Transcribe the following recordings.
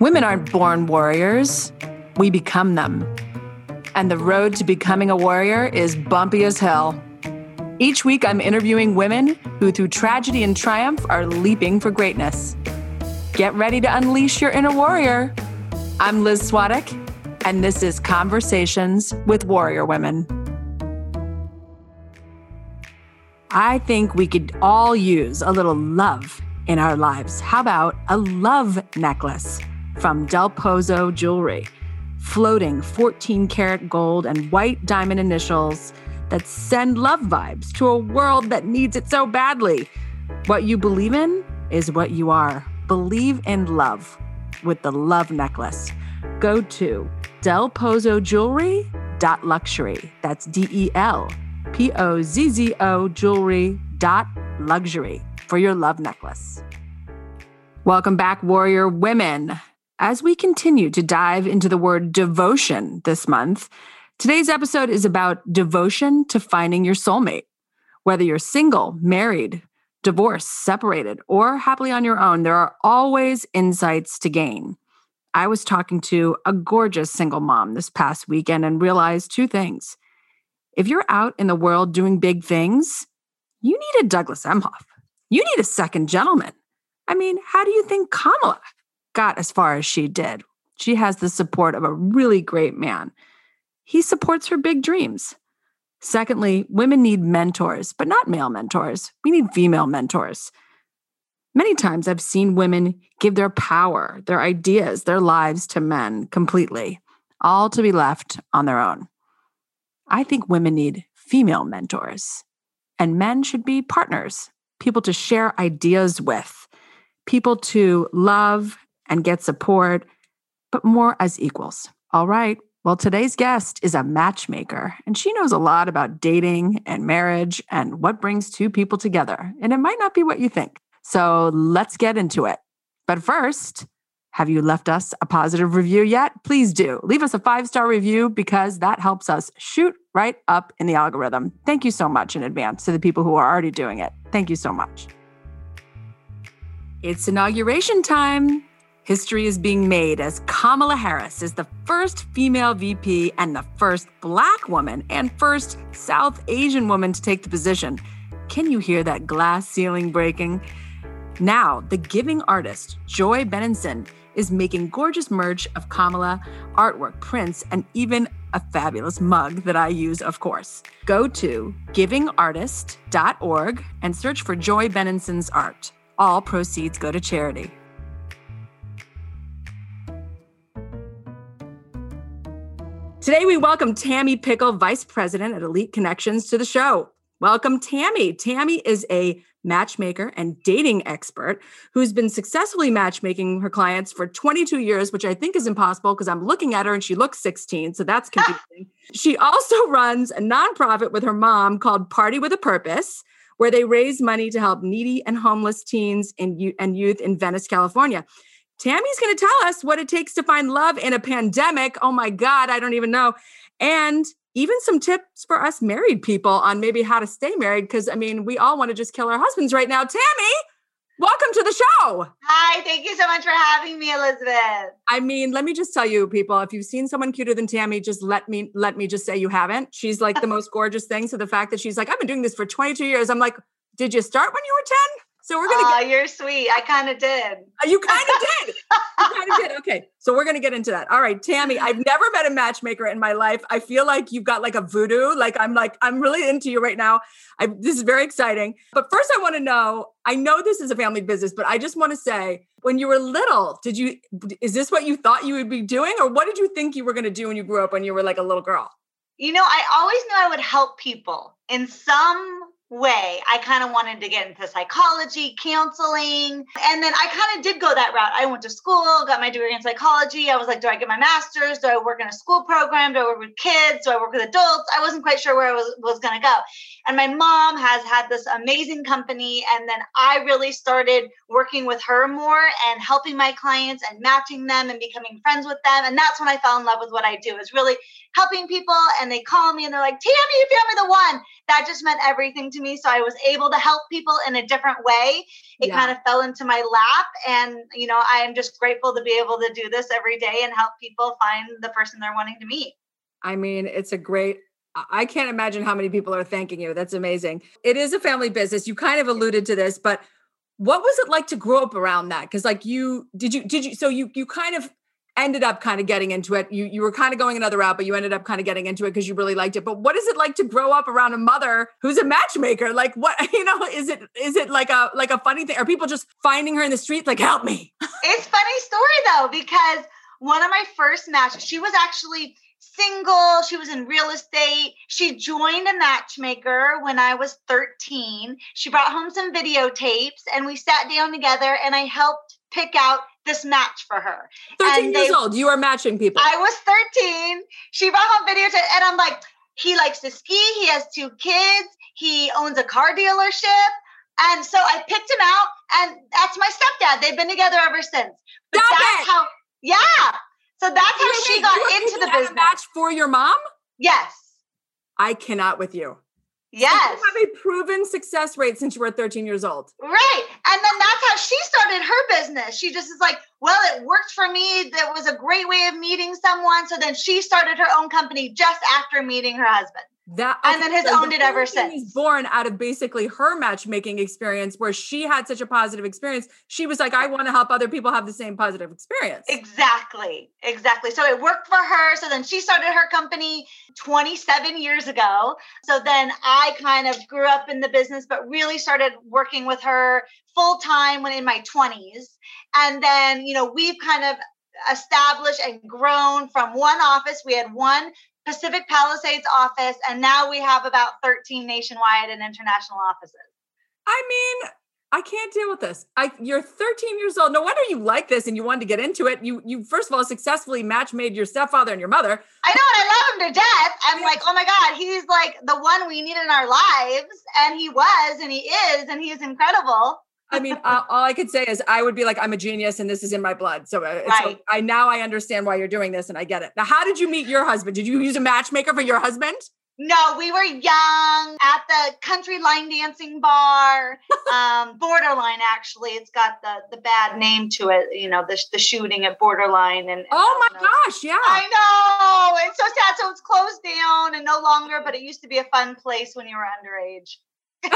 Women aren't born warriors, we become them. And the road to becoming a warrior is bumpy as hell. Each week, I'm interviewing women who, through tragedy and triumph, are leaping for greatness. Get ready to unleash your inner warrior. I'm Liz Swadek, and this is Conversations with Warrior Women. I think we could all use a little love in our lives. How about a love necklace? From Del Pozzo Jewelry, floating 14 karat gold and white diamond initials that send love vibes to a world that needs it so badly. What you believe in is what you are. Believe in love with the love necklace. Go to delpozzojewelry.luxury. That's D E L P O Z Z O jewelry dot luxury for your love necklace. Welcome back, warrior women. As we continue to dive into the word devotion this month, today's episode is about devotion to finding your soulmate. Whether you're single, married, divorced, separated, or happily on your own, there are always insights to gain. I was talking to a gorgeous single mom this past weekend and realized two things. If you're out in the world doing big things, you need a Douglas Emhoff. You need a second gentleman. I mean, how do you think Kamala got as far as she did. She has the support of a really great man. He supports her big dreams. Secondly, women need mentors, but not male mentors. We need female mentors. Many times I've seen women give their power, their ideas, their lives to men completely, all to be left on their own. I think women need female mentors, and men should be partners, people to share ideas with, people to love and get support, but more as equals. All right. Well, today's guest is a matchmaker, and she knows a lot about dating and marriage and what brings two people together. And it might not be what you think. So let's get into it. But first, have you left us a positive review yet? Please do. Leave us a five star review because that helps us shoot right up in the algorithm. Thank you so much in advance to the people who are already doing it. Thank you so much. It's inauguration time. History is being made as Kamala Harris is the first female VP and the first Black woman and first South Asian woman to take the position. Can you hear that glass ceiling breaking? Now, the giving artist, Joy Benenson, is making gorgeous merch of Kamala, artwork, prints, and even a fabulous mug that I use, of course. Go to givingartist.org and search for Joy Benenson's art. All proceeds go to charity. Today, we welcome Tammy Pickle, Vice President at Elite Connections, to the show. Welcome, Tammy. Tammy is a matchmaker and dating expert who's been successfully matchmaking her clients for 22 years, which I think is impossible because I'm looking at her and she looks 16. So that's confusing. she also runs a nonprofit with her mom called Party with a Purpose, where they raise money to help needy and homeless teens and youth in Venice, California. Tammy's going to tell us what it takes to find love in a pandemic. Oh my God, I don't even know. And even some tips for us married people on maybe how to stay married. Because I mean, we all want to just kill our husbands right now. Tammy, welcome to the show. Hi, thank you so much for having me, Elizabeth. I mean, let me just tell you, people, if you've seen someone cuter than Tammy, just let me let me just say you haven't. She's like the most gorgeous thing. So the fact that she's like, I've been doing this for 22 years, I'm like, did you start when you were 10? So we're gonna. Oh, get, you're sweet. I kind of did. Uh, you kind of did. You kind of did. Okay, so we're gonna get into that. All right, Tammy. I've never met a matchmaker in my life. I feel like you've got like a voodoo. Like I'm like I'm really into you right now. I, this is very exciting. But first, I want to know. I know this is a family business, but I just want to say, when you were little, did you? Is this what you thought you would be doing, or what did you think you were going to do when you grew up when you were like a little girl? You know, I always knew I would help people in some way. I kind of wanted to get into psychology, counseling. And then I kind of did go that route. I went to school, got my degree in psychology. I was like, do I get my master's? Do I work in a school program? Do I work with kids? Do I work with adults? I wasn't quite sure where I was, was going to go. And my mom has had this amazing company. And then I really started working with her more and helping my clients and matching them and becoming friends with them. And that's when I fell in love with what I do is really helping people. And they call me and they're like, Tammy, you found me the one. That just meant everything to to me. So I was able to help people in a different way. It yeah. kind of fell into my lap. And, you know, I am just grateful to be able to do this every day and help people find the person they're wanting to meet. I mean, it's a great I can't imagine how many people are thanking you. That's amazing. It is a family business. You kind of alluded to this, but what was it like to grow up around that? Because like you did you did you so you you kind of ended up kind of getting into it. You you were kind of going another route, but you ended up kind of getting into it because you really liked it. But what is it like to grow up around a mother who's a matchmaker? Like what you know, is it is it like a like a funny thing? Are people just finding her in the streets like help me? It's funny story though, because one of my first matches, she was actually single. She was in real estate. She joined a matchmaker when I was 13. She brought home some videotapes and we sat down together and I helped pick out this match for her. 13 and years they, old. You are matching people. I was 13. She brought home videotapes and I'm like, he likes to ski. He has two kids. He owns a car dealership. And so I picked him out, and that's my stepdad. They've been together ever since. But Stop that's it. how, yeah. So that's how she got into the business. match for your mom? Yes. I cannot with you. Yes. You have a proven success rate since you were 13 years old. Right. And then that's how she started her business. She just is like, well, it worked for me. That was a great way of meeting someone. So then she started her own company just after meeting her husband. That and then has so owned the it ever since. He's born out of basically her matchmaking experience where she had such a positive experience. She was like, I want to help other people have the same positive experience. Exactly. Exactly. So it worked for her. So then she started her company 27 years ago. So then I kind of grew up in the business, but really started working with her full time when in my 20s. And then, you know, we've kind of established and grown from one office. We had one Pacific Palisades office, and now we have about 13 nationwide and international offices. I mean, I can't deal with this. I you're 13 years old. No wonder you like this and you wanted to get into it. You you first of all successfully match made your stepfather and your mother. I know, and I love him to death. I'm like, oh my God, he's like the one we need in our lives. And he was, and he is, and he's incredible. I mean, uh, all I could say is I would be like, I'm a genius and this is in my blood. So, uh, right. so I now I understand why you're doing this and I get it. Now, how did you meet your husband? Did you use a matchmaker for your husband? No, we were young at the country line dancing bar, um, Borderline. Actually, it's got the the bad name to it. You know, the the shooting at Borderline. And oh my know. gosh, yeah, I know. It's so sad. So it's closed down and no longer. But it used to be a fun place when you were underage.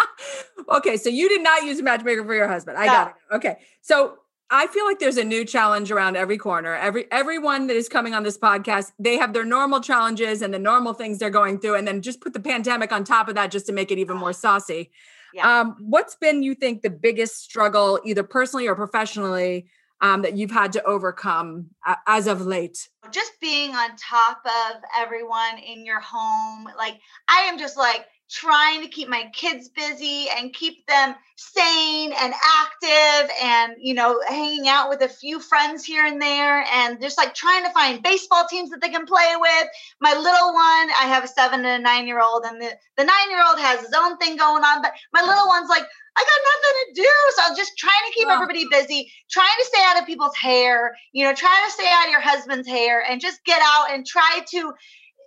okay, so you did not use a matchmaker for your husband. I no. got it. Okay. So I feel like there's a new challenge around every corner. Every everyone that is coming on this podcast, they have their normal challenges and the normal things they're going through, and then just put the pandemic on top of that just to make it even more saucy. Yeah. Um, what's been, you think, the biggest struggle, either personally or professionally, um, that you've had to overcome uh, as of late? Just being on top of everyone in your home. Like, I am just like, trying to keep my kids busy and keep them sane and active and you know hanging out with a few friends here and there and just like trying to find baseball teams that they can play with my little one i have a seven and a nine year old and the, the nine year old has his own thing going on but my little one's like I got nothing to do. So I'm just trying to keep oh. everybody busy, trying to stay out of people's hair, you know, trying to stay out of your husband's hair and just get out and try to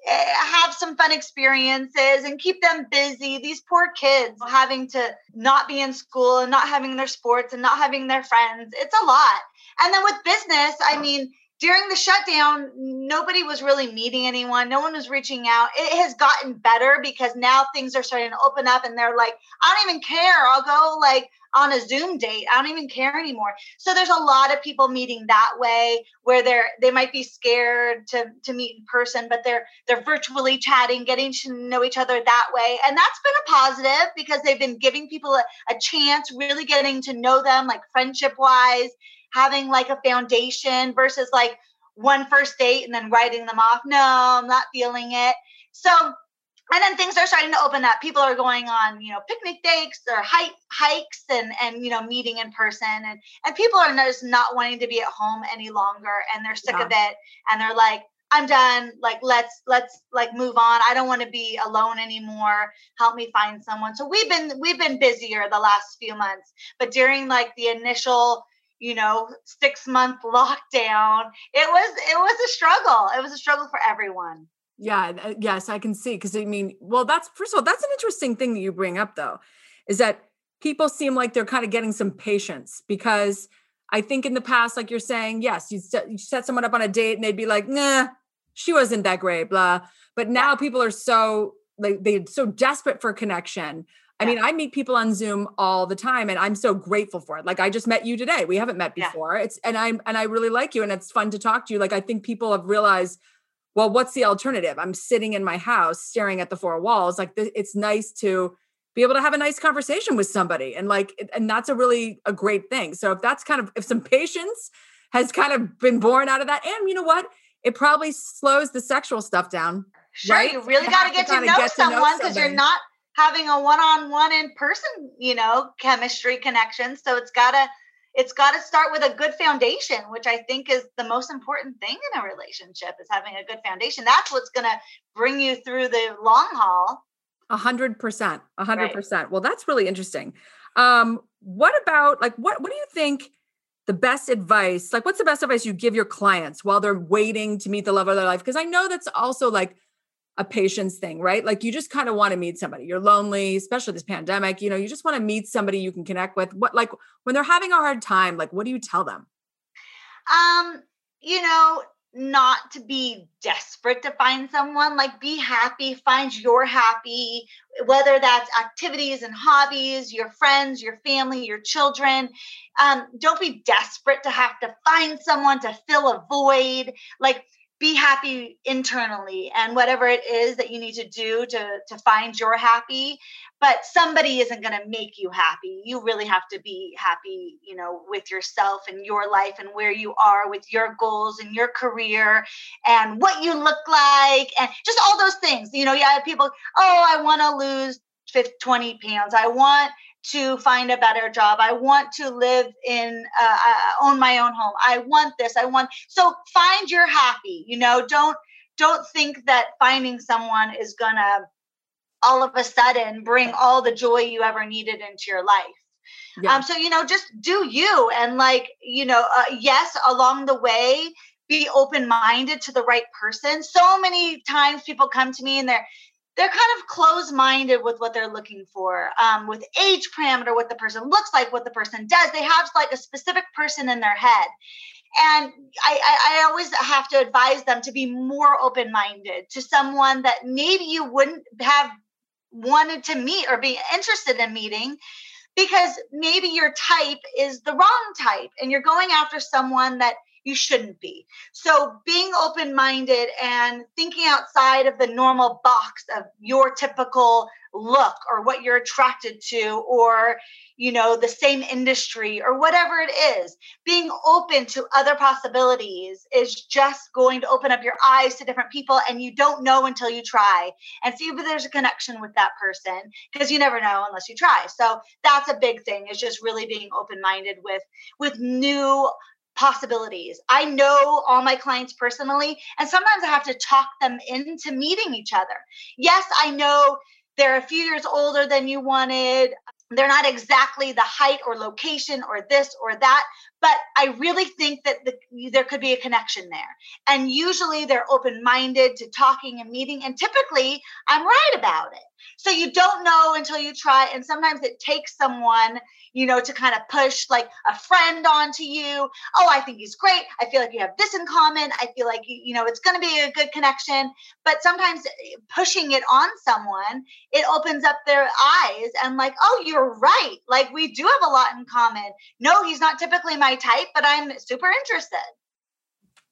Eh, have some fun experiences and keep them busy. These poor kids having to not be in school and not having their sports and not having their friends. It's a lot. And then with business, I mean, during the shutdown, nobody was really meeting anyone. No one was reaching out. It has gotten better because now things are starting to open up and they're like, I don't even care. I'll go like on a Zoom date. I don't even care anymore. So there's a lot of people meeting that way where they're they might be scared to to meet in person, but they're they're virtually chatting, getting to know each other that way. And that's been a positive because they've been giving people a, a chance, really getting to know them like friendship wise, having like a foundation versus like one first date and then writing them off. No, I'm not feeling it. So and then things are starting to open up. People are going on you know picnic dates or hike, hikes and and you know meeting in person. And and people are just not wanting to be at home any longer and they're sick yeah. of it. And they're like i'm done. Like let's let's like move on. I don't want to be alone anymore. Help me find someone. So we've been we've been busier the last few months. But during like the initial you know six month lockdown it was it was a struggle it was a struggle for everyone Yeah, uh, yes, I can see. Because I mean, well, that's first of all, that's an interesting thing that you bring up, though, is that people seem like they're kind of getting some patience because I think in the past, like you're saying, yes, you set, you set someone up on a date and they'd be like, nah, she wasn't that great, blah. But now people are so like they're so desperate for connection. I mean, I meet people on Zoom all the time and I'm so grateful for it. Like I just met you today. We haven't met before. Yeah. It's and I'm and I really like you and it's fun to talk to you. Like I think people have realized well, what's the alternative? I'm sitting in my house staring at the four walls. Like it's nice to be able to have a nice conversation with somebody and like and that's a really a great thing. So if that's kind of if some patience has kind of been born out of that and you know what? It probably slows the sexual stuff down. Sure, right? you really got to get to know someone because you're not having a one-on-one in person, you know, chemistry connection. So it's got to it's got to start with a good foundation, which I think is the most important thing in a relationship is having a good foundation. That's what's going to bring you through the long haul. A hundred percent, a hundred percent. Well, that's really interesting. Um, what about like what? What do you think? the best advice like what's the best advice you give your clients while they're waiting to meet the love of their life because i know that's also like a patience thing, right? Like you just kind of want to meet somebody. You're lonely, especially this pandemic, you know, you just want to meet somebody you can connect with. What like when they're having a hard time, like what do you tell them? Um, you know, not to be desperate to find someone, like be happy, find your happy, whether that's activities and hobbies, your friends, your family, your children. Um, don't be desperate to have to find someone to fill a void. Like be happy internally and whatever it is that you need to do to to find your happy but somebody isn't going to make you happy. You really have to be happy you know with yourself and your life and where you are with your goals and your career and what you look like and just all those things. You know yeah people oh i want to lose 50, 20 pounds. I want to find a better job. I want to live in, uh, own my own home. I want this. I want. So find your happy. You know, don't don't think that finding someone is gonna all of a sudden bring all the joy you ever needed into your life. Yeah. Um, so you know, just do you, and like you know, uh, yes, along the way, be open minded to the right person. So many times people come to me and they're they're kind of closed-minded with what they're looking for um, with age parameter what the person looks like what the person does. They have like a specific person in their head. And I, I, I always have to advise them to be more open-minded to someone that maybe you wouldn't have wanted to meet or be interested in meeting because maybe your type is the wrong type and you're going after someone that you shouldn't be. So being open minded and thinking outside of the normal box of your typical look or what you're attracted to or you know the same industry or whatever it is being open to other possibilities is just going to open up your eyes to different people and you don't know until you try and see if there's a connection with that person because you never know unless you try so that's a big thing is just really being open minded with with new possibilities. I know all my clients personally, and sometimes I have to talk them into meeting each other. Yes, I know they're a few years older than you wanted. They're not exactly the height or location or this or that, but I really think that the, there could be a connection there. And usually they're open minded to talking and meeting. And typically I'm right about it. So you don't know until you try. And sometimes it takes someone, you know, to kind of push like a friend onto you. Oh, I think he's great. I feel like you have this in common. I feel like, you know, it's going to be a good connection. But sometimes eh, pushing it on someone, it opens up their eyes and like, oh, you're right. Like we do have a lot in common. No, he's not typically my type, but I'm super interested.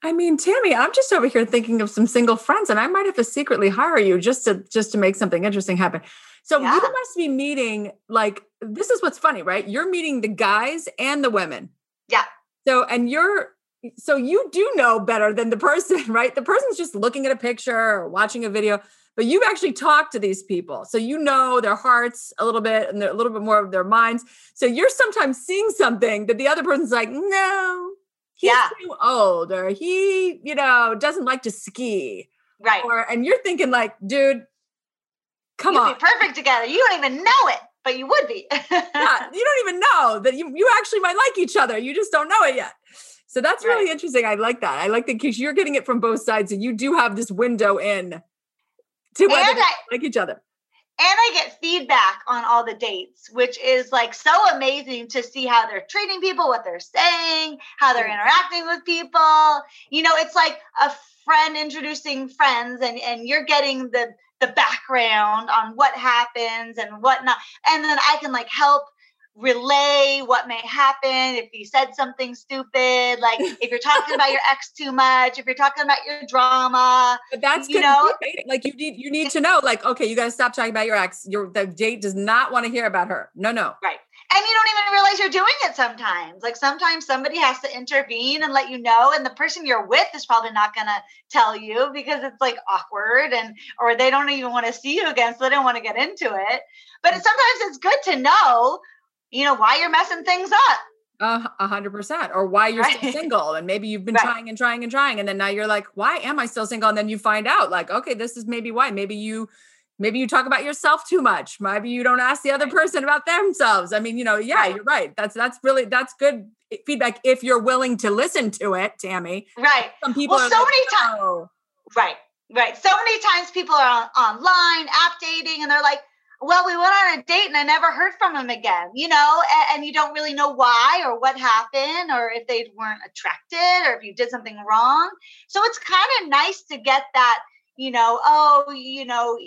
I mean, Tammy, I'm just over here thinking of some single friends, and I might have to secretly hire you just to just to make something interesting happen. So yeah. you must be meeting like this is what's funny, right? You're meeting the guys and the women. Yeah. So and you're so you do know better than the person, right? The person's just looking at a picture or watching a video, but you've actually talked to these people. So you know their hearts a little bit and a little bit more of their minds. So you're sometimes seeing something that the other person's like, no, he's yeah. too old or he, you know, doesn't like to ski. Right. Or and you're thinking like, dude, come on. You'd on. Be perfect together. You don't even know it, but you would be. yeah, you don't even know that you you actually might like each other. You just don't know it yet. So that's really right. interesting. I like that. I like that because you're getting it from both sides. And you do have this window in to whether and I, like each other. And I get feedback on all the dates, which is like so amazing to see how they're treating people, what they're saying, how they're interacting with people. You know, it's like a friend introducing friends and and you're getting the the background on what happens and whatnot. And then I can like help relay what may happen if you said something stupid like if you're talking about your ex too much if you're talking about your drama but that's you know? like you need you need to know like okay you got to stop talking about your ex your the date does not want to hear about her no no. Right and you don't even realize you're doing it sometimes like sometimes somebody has to intervene and let you know and the person you're with is probably not going to tell you because it's like awkward and or they don't even want to see you again so they don't want to get into it. But mm. sometimes it's good to know you know, why you're messing things up. Uh, a hundred percent, or why you're right. still single, and maybe you've been right. trying and trying and trying, and then now you're like, why am I still single? And then you find out, like, okay, this is maybe why. Maybe you, maybe you talk about yourself too much. Maybe you don't ask the other person about themselves. I mean, you know, yeah, you're right. That's that's really that's good feedback if you're willing to listen to it, Tammy. Right. Some people well, so like, many times. Oh. Right. Right. So many times people are on, online app dating, and they're like well, we went on a date and I never heard from him again, you know, and, and, you don't really know why or what happened or if they weren't attracted or if you did something wrong. So it's kind of nice to get that, you know, oh, you know,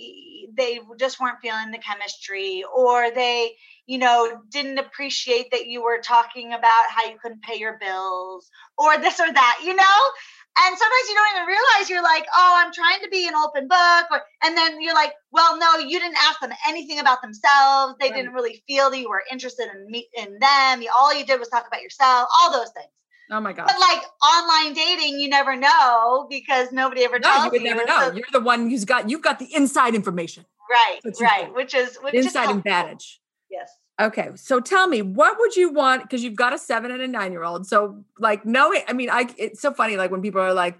they just weren't feeling the chemistry or they, you know, didn't appreciate that you were talking about how you couldn't pay your bills or this or that, you know? And sometimes you don't even realize you're like oh i'm trying to be an open book or, and then you're like well no you didn't ask them anything about themselves they right. didn't really feel that you were interested in me in them all you did was talk about yourself all those things Oh my god! But like online dating, you never know because nobody ever no, tells you. would you, never know. So, You're the one who's got you've got the inside information. Right, right. Which is which inside advantage. Yes. Okay. So tell me, what would you want? Because you've got a seven and a nine year old. So, like, knowing, I mean, I, it's so funny. Like, when people are like,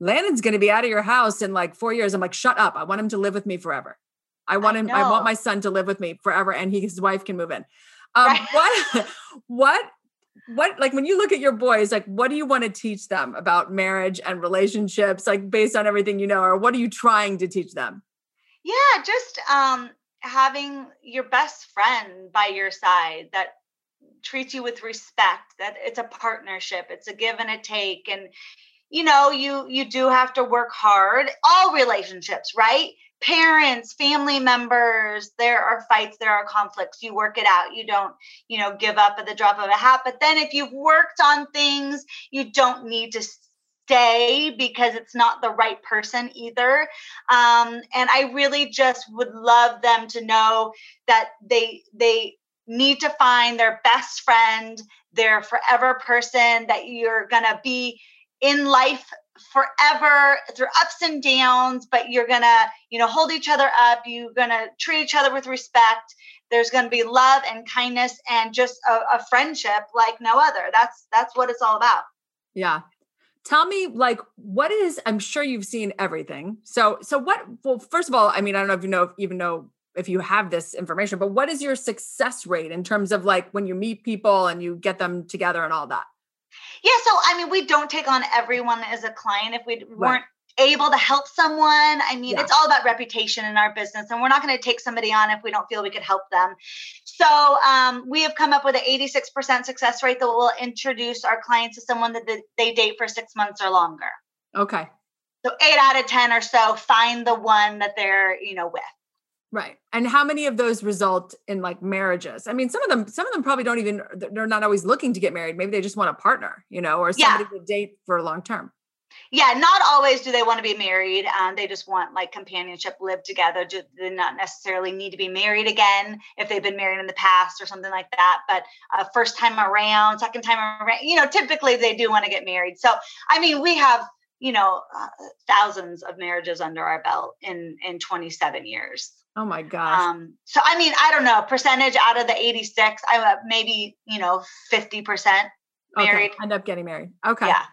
Landon's going to be out of your house in like four years, I'm like, shut up. I want him to live with me forever. I want I him, know. I want my son to live with me forever and he, his wife can move in. Um, right. what, what, what, like, when you look at your boys, like, what do you want to teach them about marriage and relationships, like, based on everything you know, or what are you trying to teach them? Yeah, just, um, having your best friend by your side that treats you with respect that it's a partnership it's a give and a take and you know you you do have to work hard all relationships right? Parents family members there are fights there are conflicts you work it out you don't you know give up at the drop of a hat but then if you've worked on things you don't need to stay because it's not the right person either. Um, and I really just would love them to know that they they need to find their best friend, their forever person that you're gonna be in life forever through ups and downs but you're gonna you know hold each other up you're gonna treat each other with respect. There's gonna be love and kindness and just a, a friendship like no other. That's that's what it's all about. Yeah tell me like what is i'm sure you've seen everything so so what well first of all i mean i don't know if you know even know if you have this information but what is your success rate in terms of like when you meet people and you get them together and all that yeah so i mean we don't take on everyone as a client if we right. Able to help someone. I mean, yeah. it's all about reputation in our business, and we're not going to take somebody on if we don't feel we could help them. So um, we have come up with an 86% success rate that will introduce our clients to someone that they date for six months or longer. Okay. So eight out of 10 or so find the one that they're, you know, with. Right. And how many of those result in like marriages? I mean, some of them, some of them probably don't even, they're not always looking to get married. Maybe they just want a partner, you know, or somebody yeah. to date for a long term yeah not always do they want to be married um, they just want like companionship live together do they not necessarily need to be married again if they've been married in the past or something like that but uh, first time around second time around you know typically they do want to get married. So i mean we have you know uh, thousands of marriages under our belt in in 27 years. Oh my gosh. Um so i mean i don't know percentage out of the 86 i'm uh, maybe you know 50 percent married. okay. end up getting married. Okay. Yeah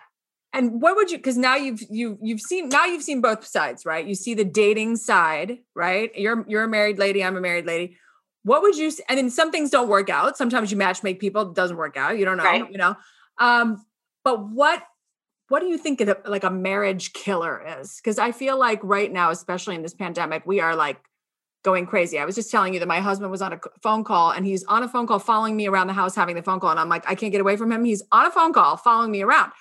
and what would you because now you've you've you've seen now you've seen both sides, right? You see the dating side, right? You're you're a married lady, I'm a married lady. What would you and then some things don't work out. Sometimes you match make people, it doesn't work out. You don't know, right. you know. Um, but what what do you think of, like a marriage killer is? Because I feel like right now, especially in this pandemic, we are like going crazy. I was just telling you that my husband was on a phone call and he's on a phone call following me around the house having the phone call. And I'm like, I can't get away from him. He's on a phone call following me around.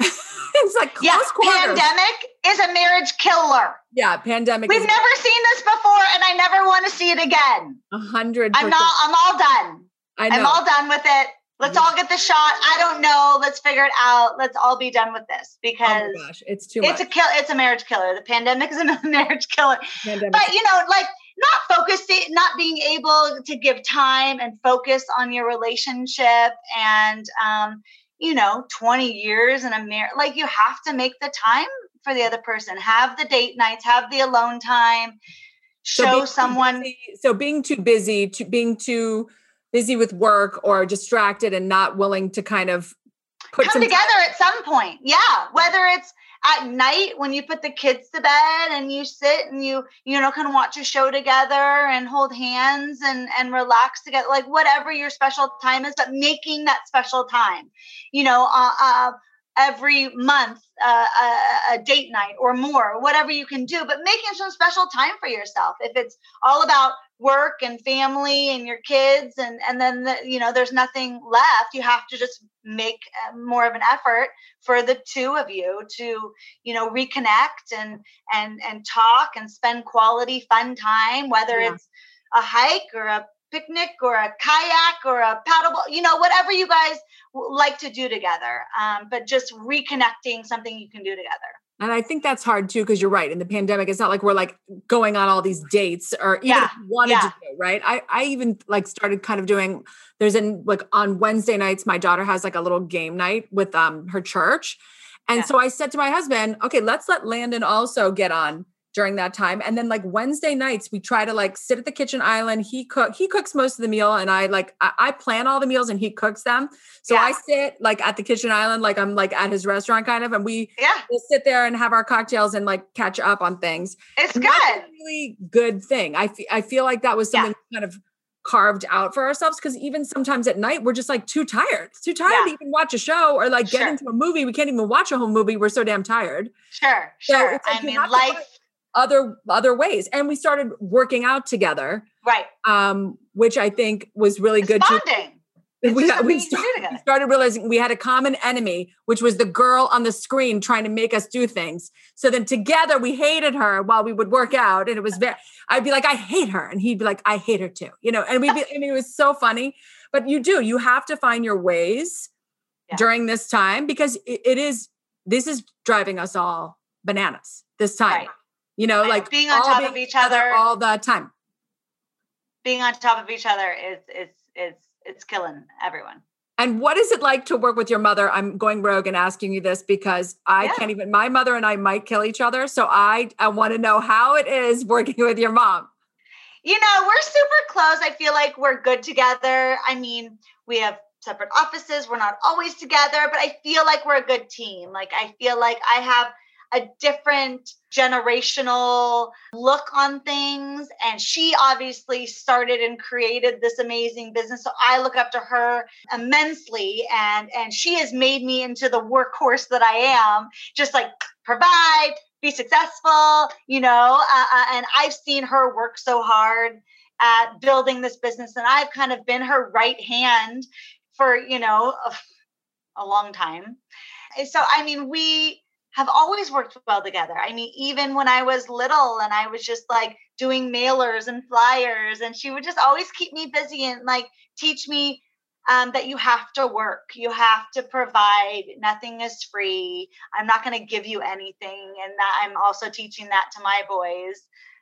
it's like close yeah, quarters. pandemic is a marriage killer. Yeah, pandemic. We've never seen this before, and I never want to see it again. A hundred. I'm not. I'm all done. I know. I'm all done with it. Let's Yeah. all get the shot. I don't know. Let's figure it out. Let's all be done with this Oh because my gosh, it's too it's a kill. It's a marriage killer. The pandemic is a marriage killer. pandemic. But you know, like not focusing, not being able to give time and focus on your relationship, and um, you know, 20 years in a marriage, like you have to make the time for the other person. Have the date nights. Have the alone time. Show too someone. busy- so being too busy, to being too busy with work or distracted and not willing to kind of put come together at some point. Yeah, whether it's at night when you put the kids to bed and you sit and you you know kind of watch a show together and hold hands and and relax together like whatever your special time is but making that special time you know uh, uh every month uh, a, a date night or more whatever you can do but making some special time for yourself. If it's all about work and family and your kids and and then the, you know there's nothing left. You have to just make uh, more of an effort for the two of you to you know reconnect and and and talk and spend quality fun time whether Yeah. it's a hike or a picnic or a kayak or a paddleboard you know whatever you guys like to do together. Um, but just reconnecting something you can do together And I think that's hard too, because you're right. In the pandemic, it's not like we're like going on all these dates or even Yeah, wanted yeah. to do, right? I, I even like started kind of doing there's in like on Wednesday nights, my daughter has like a little game night with um her church. And Yeah. so I said to my husband, okay, let's let Landon also get on during that time. And then like Wednesday nights, we try to like sit at the kitchen island. He cook, he cooks most of the meal, and I like I, I plan all the meals and he cooks them. So Yeah. I sit like at the kitchen island, like I'm like at his restaurant kind of, and we yeah we'll sit there and have our cocktails and like catch up on things. it's And good a really good thing. I fe- I feel like that was something we kind of carved out for ourselves because even sometimes at night we're just like too tired. Too tired Yeah. to even watch a show or like get Sure. into a movie. We can't even watch a home movie. We're so damn tired. sure So sure it's like i mean life Other other ways, and we started working out together, right um, which I think was really it's good. too. bonding It's we, got, we, something you do started, we started realizing we had a common enemy, which was the girl on the screen trying to make us do things. So then together we hated her while we would work out. And it was very, I'd be like, I hate her. And he'd be like, I hate her too. You know, and we'd be, I mean, it was so funny. But you do, you have to find your ways Yeah. during this time because it, it is, this is driving us all bananas this time. Right. You know, like Being on top being of each together other. all the time. being on top of each other is is is it's killing everyone And what is it like to work with your mother? I'm going rogue and asking you this because I Yeah. can't even. My mother and I might kill each other, so I I want to know how it is working with your mom. you know we're super close i feel like we're good together i mean we have separate offices we're not always together but i feel like we're a good team like i feel like i have a different generational look on things. And she obviously started and created this amazing business. So i look up to her immensely. And and she has made me into the workhorse that i am. Just like provide be successful you know uh, uh, and i've seen her work so hard at building this business. And i've kind of been her right hand for you know a, a long time. So i mean we have always worked well together. I mean even when i was little and i was just like doing mailers and flyers and she would just always keep me busy and like teach me um, that you have to work you have to provide nothing is free i'm not going to give you anything and that i'm also teaching that to my boys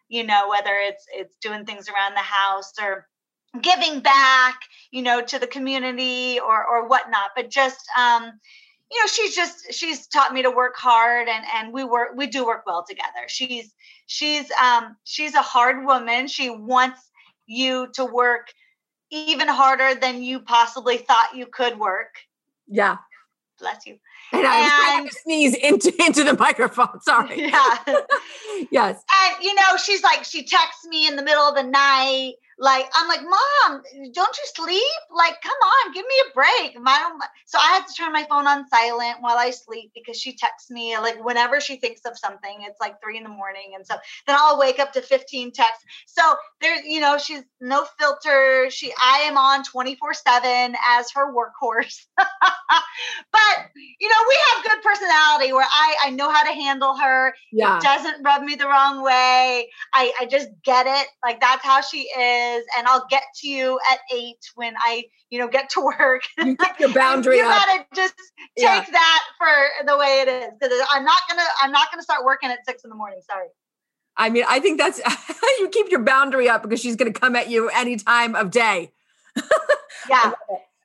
you know whether it's it's doing things around the house or giving back you know to the community or or whatnot but just um you know she's just she's taught me to work hard and and we work we do work well together she's she's um she's a hard woman she wants you to work even harder than you possibly thought you could work Yeah, bless you and I was trying And- to sneeze into into the microphone. Sorry. yeah yes. and you know she's like she texts me in the middle of the night like I'm like, Mom, don't you sleep? Like, come on, give me a break. My, so I had to turn my phone on silent while I sleep because she texts me like whenever she thinks of something. It's like three in the morning, and so then I'll wake up to 15 texts. So there's, you know, she's no filter. She, I am on 24 seven as her workhorse. but you know, we have good personality where I I know how to handle her. Yeah. It doesn't rub me the wrong way. I I just get it. Like that's how she is, and I'll get to you at eight when I you know get to work. You keep your boundary. you gotta just take yeah. that for the way it is because I'm not gonna I'm not gonna start working at six in the morning. Sorry. I mean, I think that's you keep your boundary up because she's to come at you any time of day. yeah.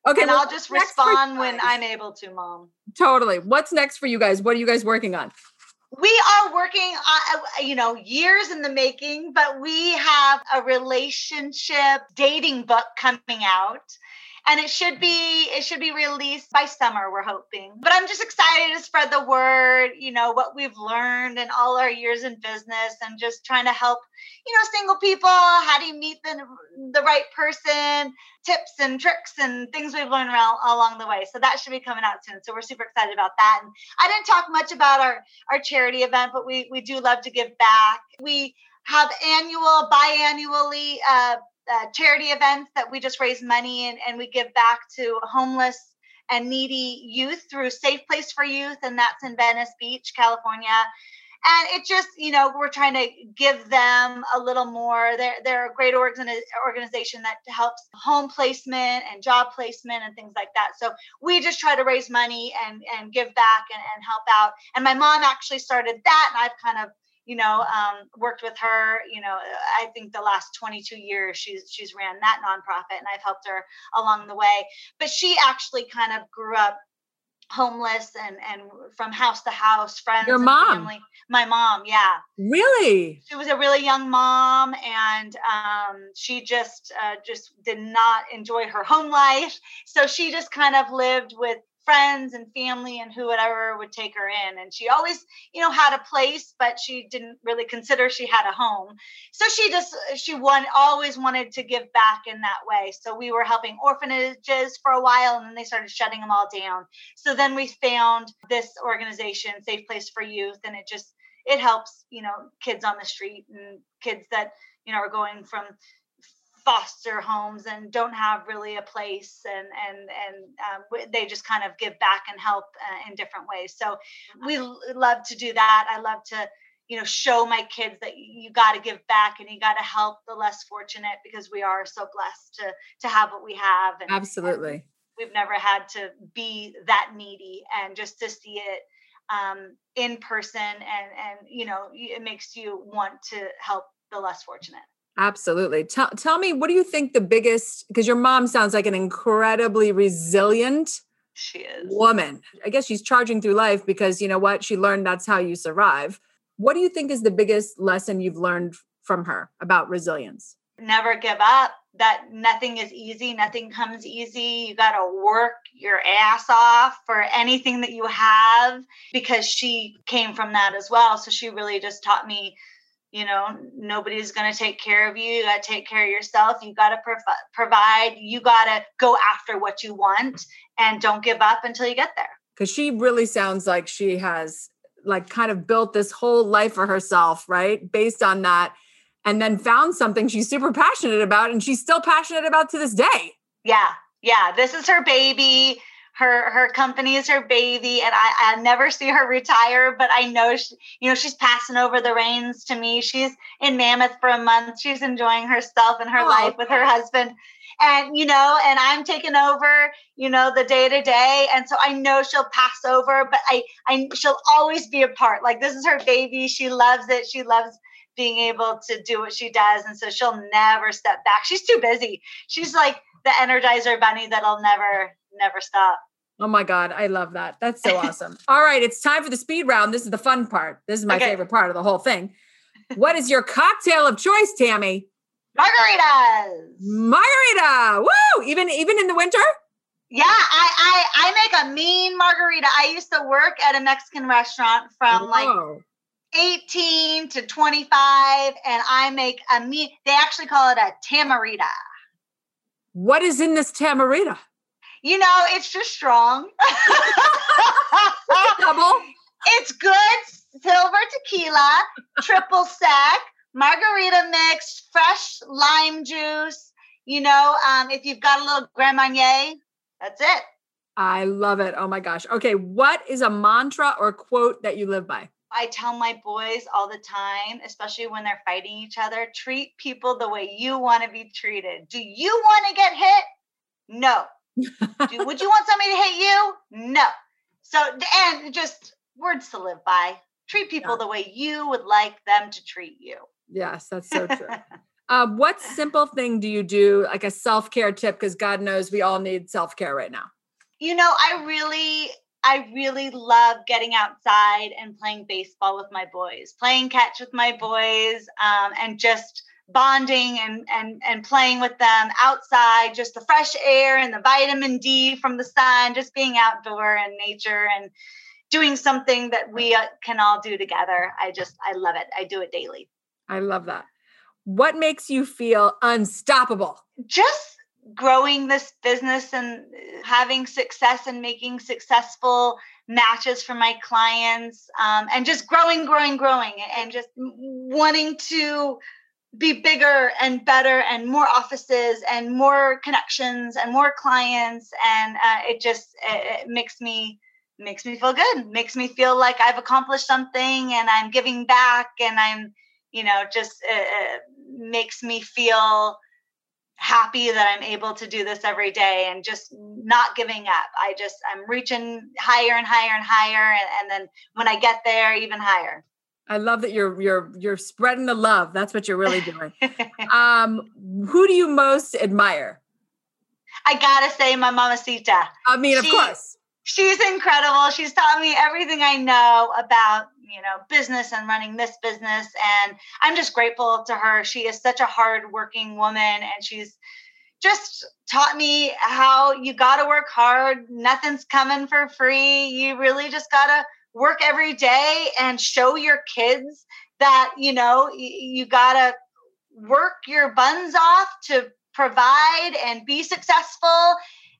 Okay. And well, I'll just respond when I'm able to, mom. Totally. What's next for you guys? What are you guys working on? We are working on, uh, you know, years in the making, but we have a relationship dating book coming out and it should be it should be released by summer we're hoping. But i'm just excited to spread the word you know what we've learned in all our years in business and just trying to help you know single people how do you meet the, the right person tips and tricks and things we've learned around, along the way. So that should be coming out soon. So we're super excited about that. And i didn't talk much about our our charity event but we we do love to give back. We have annual biannually uh, uh, charity events that we just raise money and, and we give back to homeless and needy youth through Safe Place for Youth, and that's in Venice Beach, California. And it just, you know, we're trying to give them a little more. They're, they're a great organization that helps home placement and job placement and things like that. So we just try to raise money and, and give back and, and help out. And my mom actually started that, and I've kind of you know, um, worked with her. You know, I think the last 22 years she's she's ran that nonprofit, and I've helped her along the way. But she actually kind of grew up homeless and and from house to house friends your mom family. my mom yeah really she was a really young mom and um, she just uh, just did not enjoy her home life so she just kind of lived with friends and family and whoever would take her in. And she always you know had a place but she didn't really consider she had a home. So she just she won always wanted to give back in that way. So we were helping orphanages for a while and then they started shutting them all down. So then we found this organization safe place for youth and it just it helps you know kids on the street and kids that you know are going from foster homes and don't have really a place and and and um, they just kind of give back and help uh, in different ways. So we love to do that. I love to you know show my kids that you got to give back and you got to help the less fortunate because we are so blessed to to have what we have and, absolutely. and we've never had to be that needy and just to see it um, in person and and you know it makes you want to help the less fortunate Absolutely. Tell tell me, what do you think the biggest? Because your mom sounds like an incredibly resilient she is woman. I guess she's charging through life because you know what she learned. That's how you survive. What do you think is the biggest lesson you've learned from her about resilience? Never give up. That nothing is easy. Nothing comes easy. You got to work your ass off for anything that you have because she came from that as well. So she really just taught me you know nobody's going to take care of you. You got to take care of yourself. You got to prov- provide. You got to go after what you want and don't give up until you get there. Because she really sounds like she has like kind of built this whole life for herself right? Based on that and then found something she's super passionate about and she's still passionate about to this day. Yeah. Yeah. This is her baby her her company is her baby and I, I never see her retire but i know she, you know she's passing over the reins to me. She's in mammoth for a month. She's enjoying herself and her oh, life with her husband. And you know and i'm taking over you know the day to day and so i know she'll pass over but i i she'll always be a part. Like this is her baby. She loves it. She loves being able to do what she does and so she'll never step back. She's too busy. She's like the energizer bunny that'll never never stop. Oh my God, I love that. That's so awesome. All right, it's time for the speed round. This is the fun part. This is my okay. favorite part of the whole thing. What is your cocktail of choice, Tammy? Margaritas. Margarita. Woo! Even even in the winter? Yeah, I I I make a mean margarita. I used to work at a Mexican restaurant from like 18 to 25 and I make a meat. They actually call it a tamarita. What is in this tamarita? You know, it's just strong. Double. It's good silver tequila, triple sec, margarita mix, fresh lime juice. You know, um, if you've got a little Grand Marnier, that's it. I love it. Oh my gosh. Okay, what is a mantra or quote that you live by? I tell my boys all the time, especially when they're fighting each other, treat people the way you want to be treated. Do you want to get hit? No. Do, would you want somebody to hit you? No. So, and just words to live by. Treat people yeah. the way you would like them to treat you. Yes, that's so true. uh, what simple thing do you do, like a self care tip? Because God knows we all need self care right now. You know, I really I really love getting outside and playing baseball with my boys, playing catch with my boys, um, and just bonding and and and playing with them outside. Just the fresh air and the vitamin D from the sun, just being outdoor and nature and doing something that we uh, can all do together. I just I love it. I do it daily. I love that. What makes you feel unstoppable? Just growing this business and having success and making successful matches for my clients um, and just growing growing growing and just wanting to be bigger and better and more offices and more connections and more clients and uh, it just it, it makes me makes me feel good makes me feel like i've accomplished something and i'm giving back and i'm you know just uh, makes me feel happy that I'm able to do this every day and just not giving up. I just I'm reaching higher and higher and higher and, and then when I get there even higher. I love that you're you're you're spreading the love. That's what you're really doing. um who do you most admire? I got to say my mamacita. I mean, she, of course. She's incredible. She's taught me everything I know about you know business and running this business and i'm just grateful to her she is such a hard working woman and she's just taught me how you got to work hard nothing's coming for free you really just got to work every day and show your kids that you know you got to work your buns off to provide and be successful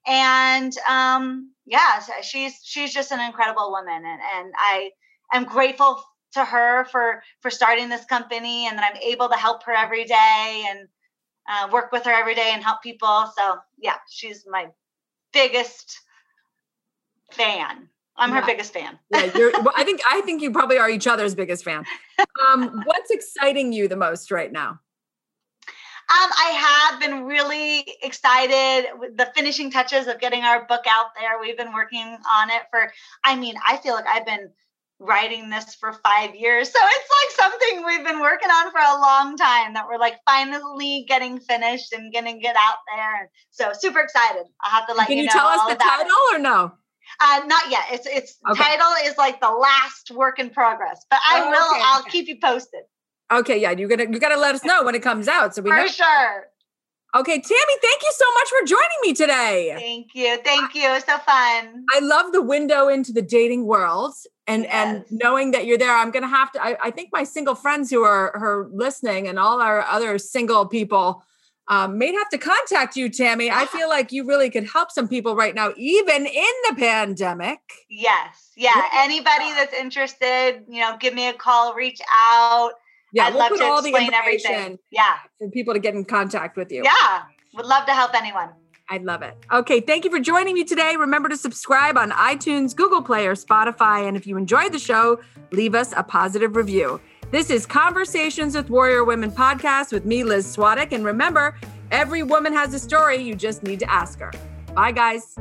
and um yeah she's she's just an incredible woman and and i am grateful to her for for starting this company and that I'm able to help her every day and uh, work with her every day and help people. So yeah, she's my biggest fan. I'm yeah. her biggest fan. yeah, you're, well, I think I think you probably are each other's biggest fan. Um, what's exciting you the most right now? Um, I have been really excited with the finishing touches of getting our book out there. We've been working on it for, I mean, I feel like I've been writing this for five years. So it's like something we've been working on for a long time that we're like finally getting finished and gonna get out there. And so super excited. I have to let Can you, you know. tell us the title it. or no? Uh, not yet. It's it's okay. title is like the last work in progress, but I oh, will. Okay. I'll keep you posted. Okay, yeah, you're gonna you gotta let us know when it comes out, so we for know. sure. Okay, Tammy, thank you so much for joining me today. Thank you. Thank you. so fun. I love the window into the dating world and yes. and knowing that you're there. I'm gonna have to I, I, think my single friends who are her listening and all our other single people um, may have to contact you, Tammy. I feel like you really could help some people right now, even in the pandemic. Yes. Yeah. Anybody that's interested, you know, give me a call, reach out. Yeah, I'd we'll love to all explain everything. Yeah. For people to get in contact with you. Yeah. Would love to help anyone. I'd love it. Okay, thank you for joining me today. Remember to subscribe on iTunes, Google Play, or Spotify. And if you enjoyed the show, leave us a positive review. This is Conversations with Warrior Women podcast with me, Liz Swadek. And remember, every woman has a story. You just need to ask her. Bye, guys.